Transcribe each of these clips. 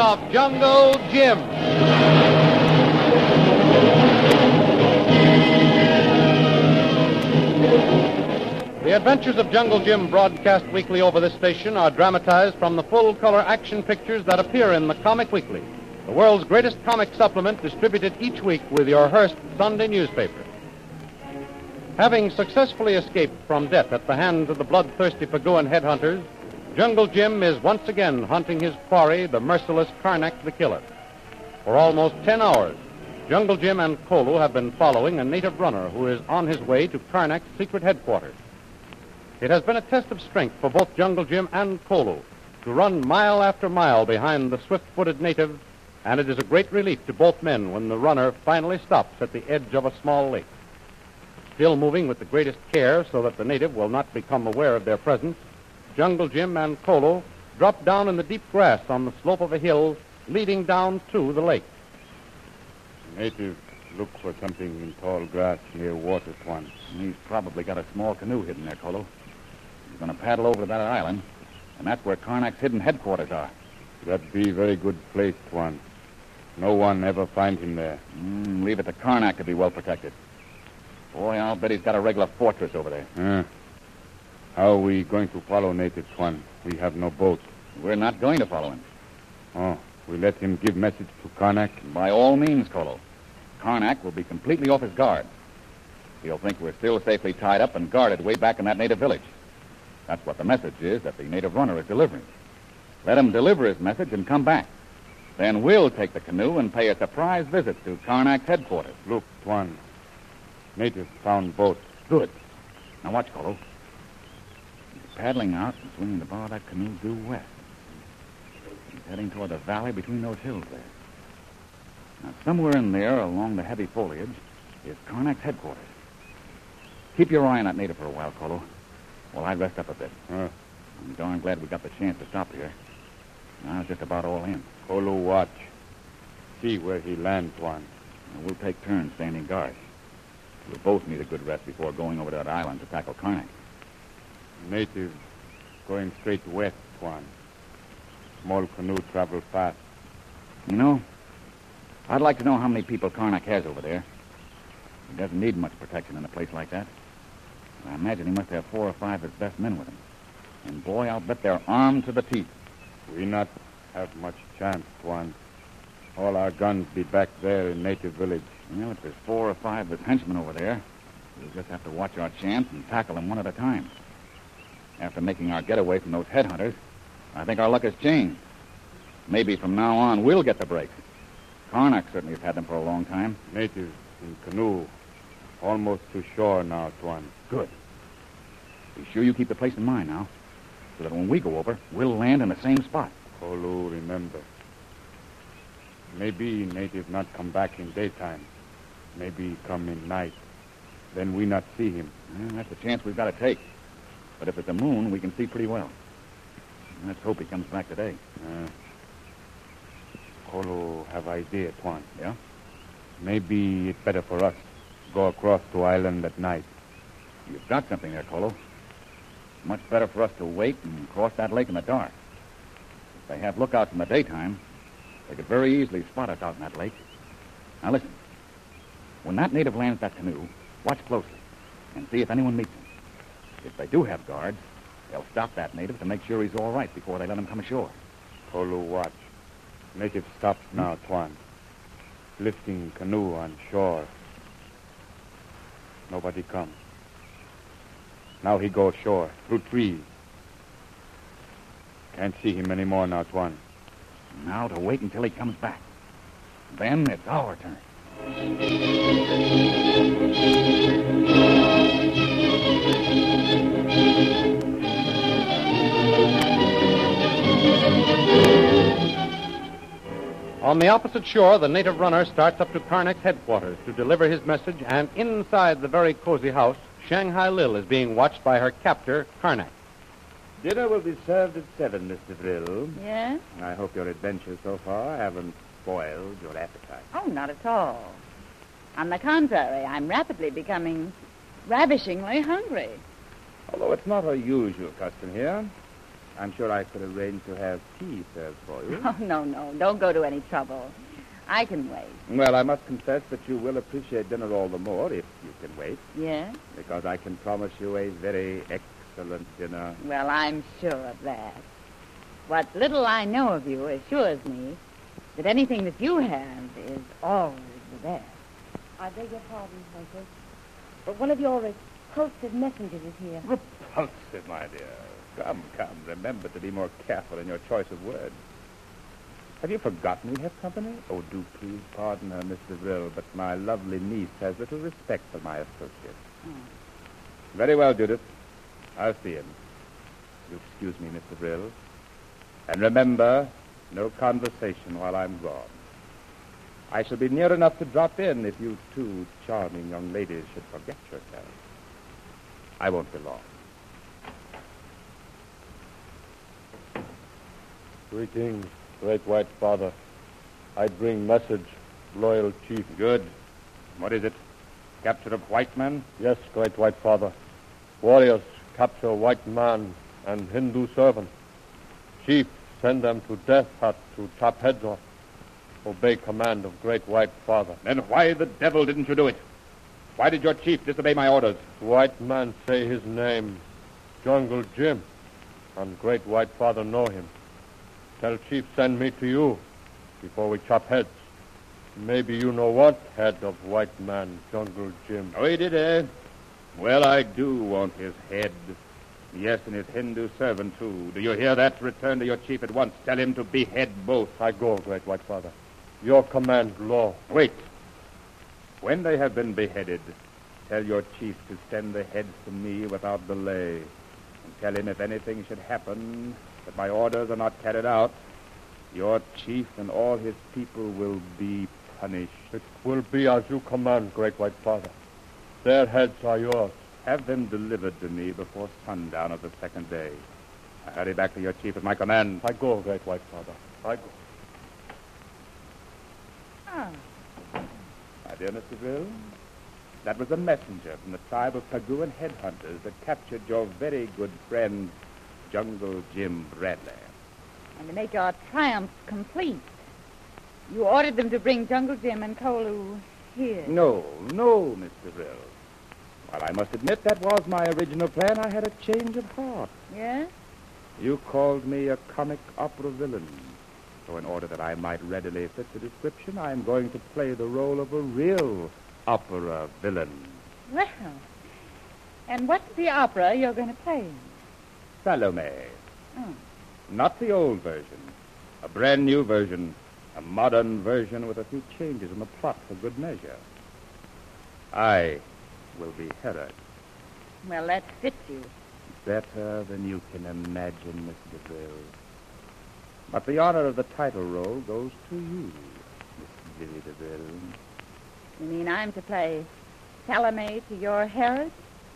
of Jungle Jim. The adventures of Jungle Jim, broadcast weekly over this station, are dramatized from the full color action pictures that appear in the Comic Weekly, the world's greatest comic supplement distributed each week with your Hearst Sunday newspaper. Having successfully escaped from death at the hands of the bloodthirsty Paguan headhunters, Jungle Jim is once again hunting his quarry, the merciless Karnak the Killer. For almost ten hours, Jungle Jim and Kolu have been following a native runner who is on his way to Karnak's secret headquarters. It has been a test of strength for both Jungle Jim and Kolu to run mile after mile behind the swift-footed native, and it is a great relief to both men when the runner finally stops at the edge of a small lake. Still moving with the greatest care so that the native will not become aware of their presence, Jungle Jim and Kolu drop down in the deep grass on the slope of a hill leading down to the lake. Native look for something in tall grass near water, Tuan. He's probably got a small canoe hidden there, Kolo. He's going to paddle over to that island, and that's where Karnak's hidden headquarters are. That'd be a very good place, Tuan. No one ever find him there. Mm, leave it to Karnak to be well protected. Boy, I'll bet he's got a regular fortress over there. Uh, how are we going to follow Native Tuan? We have no boat. We're not going to follow him. Oh, we let him give message to Karnak? By all means, Kolo. Karnak will be completely off his guard. He'll think we're still safely tied up and guarded way back in that native village. That's what the message is that the native runner is delivering. Let him deliver his message and come back. Then we'll take the canoe and pay a surprise visit to Karnak's headquarters. Look, Tuan. Native found boat. Good. Now watch, Kolo. Paddling out and swinging the bow of that canoe due west. He's heading toward the valley between those hills there. Now, somewhere in there, along the heavy foliage, is Karnak's headquarters. Keep your eye on that native for a while, Kolu. while I rest up a bit. Uh, I'm darn glad we got the chance to stop here. Now it's just about all in. Kolu watch. See where he lands Tuan. Now, we'll take turns standing guard. We'll both need a good rest before going over to that island to tackle Karnak. Native going straight west, Tuan. Small canoe travel fast. You know, I'd like to know how many people Karnak has over there. He doesn't need much protection in a place like that. I imagine he must have four or five of his best men with him. And boy, I'll bet they're armed to the teeth. We not have much chance, Tuan. All our guns be back there in native village. Well, if there's four or five of his henchmen over there, we'll just have to watch our chance and tackle them one at a time. After making our getaway from those headhunters, I think our luck has changed. Maybe from now on we'll get the breaks. Karnak certainly has had them for a long time. Natives in canoe. Almost to shore now, Tuan. Good. Be sure you keep the place in mind now, so that when we go over, we'll land in the same spot. Kolu, remember. Maybe native not come back in daytime. Maybe come in night. Then we not see him. Well, that's a chance we've got to take. But if it's a moon, we can see pretty well. Let's hope he comes back today. Uh, Kolu have idea, Tuan. Yeah? Maybe it's better for us go across to island at night. You've got something there, Kolo. Much better for us to wait and cross that lake in the dark. If they have lookouts in the daytime, they could very easily spot us out in that lake. Now listen. When that native lands that canoe, watch closely and see if anyone meets him. If they do have guards, they'll stop that native to make sure he's all right before they let him come ashore. Kolu watch. Native stops hmm? now, Tuan. Lifting canoe on shore. Nobody come. Now he go ashore, through trees. Can't see him anymore now, Tuan. Now to wait until he comes back. Then it's our turn. On the opposite shore, the native runner starts up to Karnak's headquarters to deliver his message, and inside the very cozy house, Shanghai Lil is being watched by her captor, Karnak. Dinner will be served at seven, Mr. Thrill. Yes? I hope your adventures so far haven't spoiled your appetite. Oh, not at all. On the contrary, I'm rapidly becoming ravishingly hungry. Although it's not our usual custom here, I'm sure I could arrange to have tea served for you. Oh, no, no. Don't go to any trouble. I can wait. well, I must confess that you will appreciate dinner all the more if you can wait, Yes? because I can promise you a very excellent dinner. Well, I'm sure of that. What little I know of you assures me that anything that you have is always the best. I beg your pardon, Uncle. But one of your repulsive messengers is here. Repulsive, my dear. Come, come. Remember to be more careful in your choice of words. Have you forgotten we have company? Oh, do please pardon her, Mr. Vrill, but my lovely niece has little respect for my associate. Hmm. Very well, Judith. I'll see him. You excuse me, Mr. Vrill. And remember, no conversation while I'm gone. I shall be near enough to drop in if you two charming young ladies should forget yourselves. I won't be long. Greetings, great white father. I bring message, loyal chief. Good. What is it? Capture of white men? Yes, great white father. Warriors capture white man and Hindu servant. Chief, send them to death hut to chop heads off. Obey command of great white father. Then why the devil didn't you do it? Why did your chief disobey my orders? White man say his name, Jungle Jim, and great white father know him. Tell chief send me to you before we chop heads. Maybe you know what head of white man, Jungle Jim. Oh, he did, eh? Well, I do want his head. Yes, and his Hindu servant, too. Do you hear that? Return to your chief at once. Tell him to behead both. I go, great white father. Your command, law. Wait. When they have been beheaded, tell your chief to send the heads to me without delay. And tell him if anything should happen, that my orders are not carried out, your chief and all his people will be punished. It will be as you command, great white father. Their heads are yours. Have them delivered to me before sundown of the second day. I hurry back to your chief at my command. I go, great white father. I go. Oh, My dear Mr. Brill, that was a messenger from the tribe of Paguan headhunters that captured your very good friend, Jungle Jim Bradley. and to make your triumph complete, you ordered them to bring Jungle Jim and Kolu here. No, no, Mr. Brill. While I must admit that was my original plan, I had a change of heart. Yes? You called me a comic opera villain. So in order that I might readily fit the description, I am going to play the role of a real opera villain. Well, and what's the opera you're going to play? Salome. Oh. Not the old version. A brand new version. A modern version with a few changes in the plot for good measure. I will be Herod. Well, that fits you. Better than you can imagine, Miss DeVrille. But the honor of the title role goes to you, Miss Billy DeVrille. You mean I'm to play Salome to your Herod?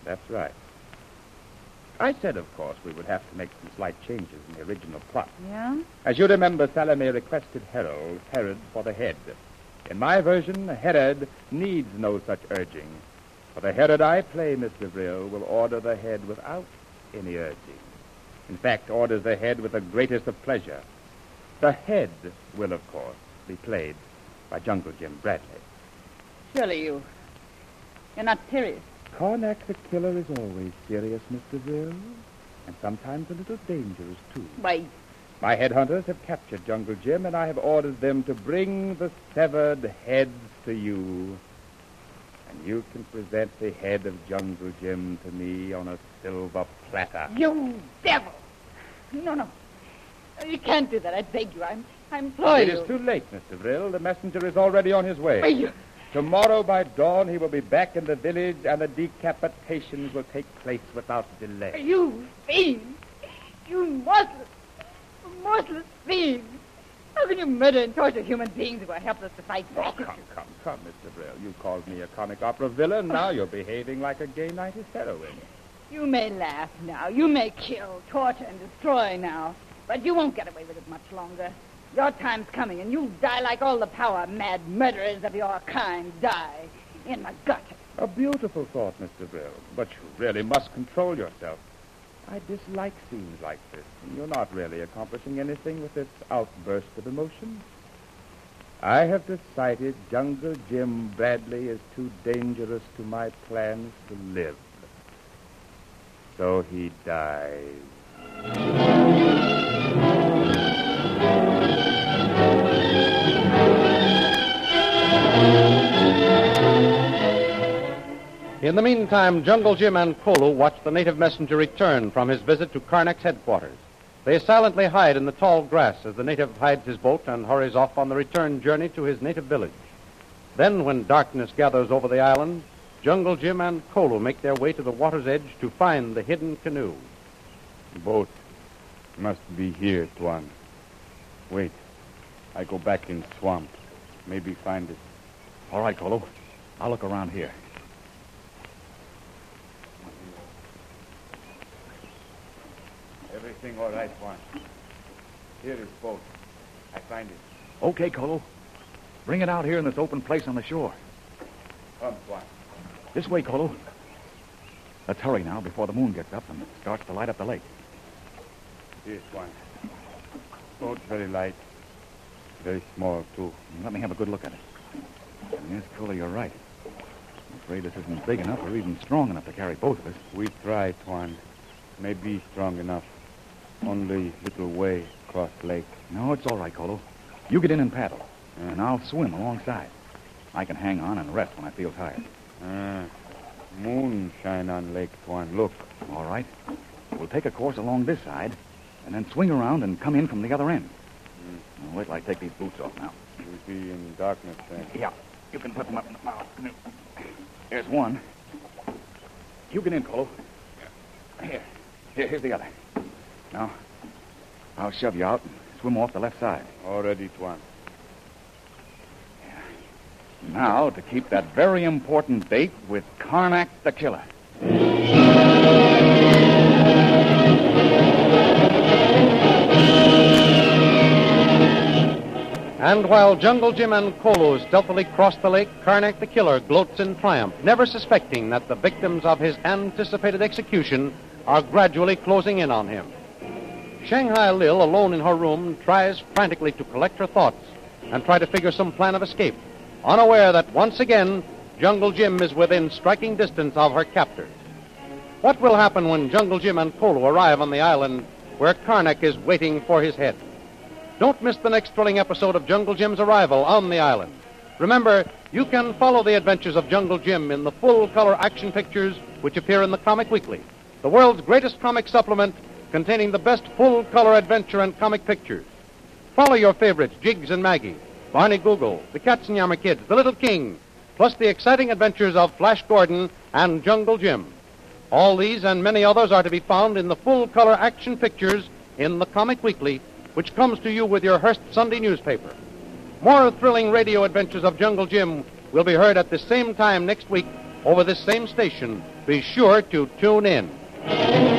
That's right. I said, of course, we would have to make some slight changes in the original plot. Yeah? As you remember, Salome requested Herod, Herod for the head. In my version, Herod needs no such urging. For the Herod I play, Mr. Brill, will order the head without any urging. In fact, orders the head with the greatest of pleasure. The head will, of course, be played by Jungle Jim Bradley. Surely you. You're not serious. Karnak the killer is always serious, Mr. Brill, and sometimes a little dangerous, too. Why, My headhunters have captured Jungle Jim, and I have ordered them to bring the severed heads to you. And you can present the head of Jungle Jim to me on a silver platter. you devil! No, no. You can't do that. I beg you. I'm, I implore It you. is too late, Mr. Brill. The messenger is already on his way. You- Tomorrow by dawn, he will be back in the village, and the decapitations will take place without delay. You fiend! You merciless, merciless fiend! How can you murder and torture human beings who are helpless to fight Oh, back? come, come, come, Mr. Brill. You called me a comic opera villain. Now you're behaving like a gay knighted heroine. You may laugh now. You may kill, torture, and destroy now. But you won't get away with it much longer. Your time's coming, and you'll die like all the power mad murderers of your kind die in the gutter. A beautiful thought, Mr. Brill. But you really must control yourself. I dislike scenes like this. And you're not really accomplishing anything with this outburst of emotion. I have decided Jungle Jim Bradley is too dangerous to my plans to live. So he dies. In the meantime, Jungle Jim and Kolu watch the native messenger return from his visit to Karnak's headquarters. They silently hide in the tall grass as the native hides his boat and hurries off on the return journey to his native village. Then, when darkness gathers over the island, Jungle Jim and Kolu make their way to the water's edge to find the hidden canoe. Boat must be here, Tuan. Wait. I go back in swamp. Maybe find it. All right, Kolo. I'll look around here. Everything all right, Tuan. Here is boat. I find it. Okay, Kolo. Bring it out here in this open place on the shore. Come, Tuan. This way, Kolo. Let's hurry now before the moon gets up and starts to light up the lake. Here, Tuan. Boat very light. Very small, too. Let me have a good look at it. Yes, Kolo, you're right. I'm afraid this isn't big enough or even strong enough to carry both of us. We try, Tuan. Maybe strong enough. Only little way across lake. No, it's all right, Kolo. You get in and paddle, and I'll swim alongside. I can hang on and rest when I feel tired. Ah, moon shine on lake, Tuan. Look. All right. We'll take a course along this side, and then swing around and come in from the other end. Now, wait till I take these boots off now. We'll be in darkness then. Yeah, you can put them up in the canoe. Here's one. You get in, Kolo. Here. Here, here's the other. Now, I'll shove you out and swim off the left side. Already, Tuan. Now, to keep that very important date with Karnak the Killer. And while Jungle Jim and Kolu stealthily cross the lake, Karnak the killer gloats in triumph, never suspecting that the victims of his anticipated execution are gradually closing in on him. Shanghai Lil, alone in her room, tries frantically to collect her thoughts and try to figure some plan of escape, unaware that once again Jungle Jim is within striking distance of her captors. What will happen when Jungle Jim and Kolu arrive on the island where Karnak is waiting for his head? Don't miss the next thrilling episode of Jungle Jim's arrival on the island. Remember, you can follow the adventures of Jungle Jim in the full color action pictures which appear in the Comic Weekly, the world's greatest comic supplement containing the best full color adventure and comic pictures. Follow your favorites, Jiggs and Maggie, Barney Google, the Katzenjammer Kids, the Little King, plus the exciting adventures of Flash Gordon and Jungle Jim. All these and many others are to be found in the full color action pictures in the Comic Weekly, which comes to you with your Hearst Sunday newspaper. More thrilling radio adventures of Jungle Jim will be heard at the same time next week over this same station. Be sure to tune in.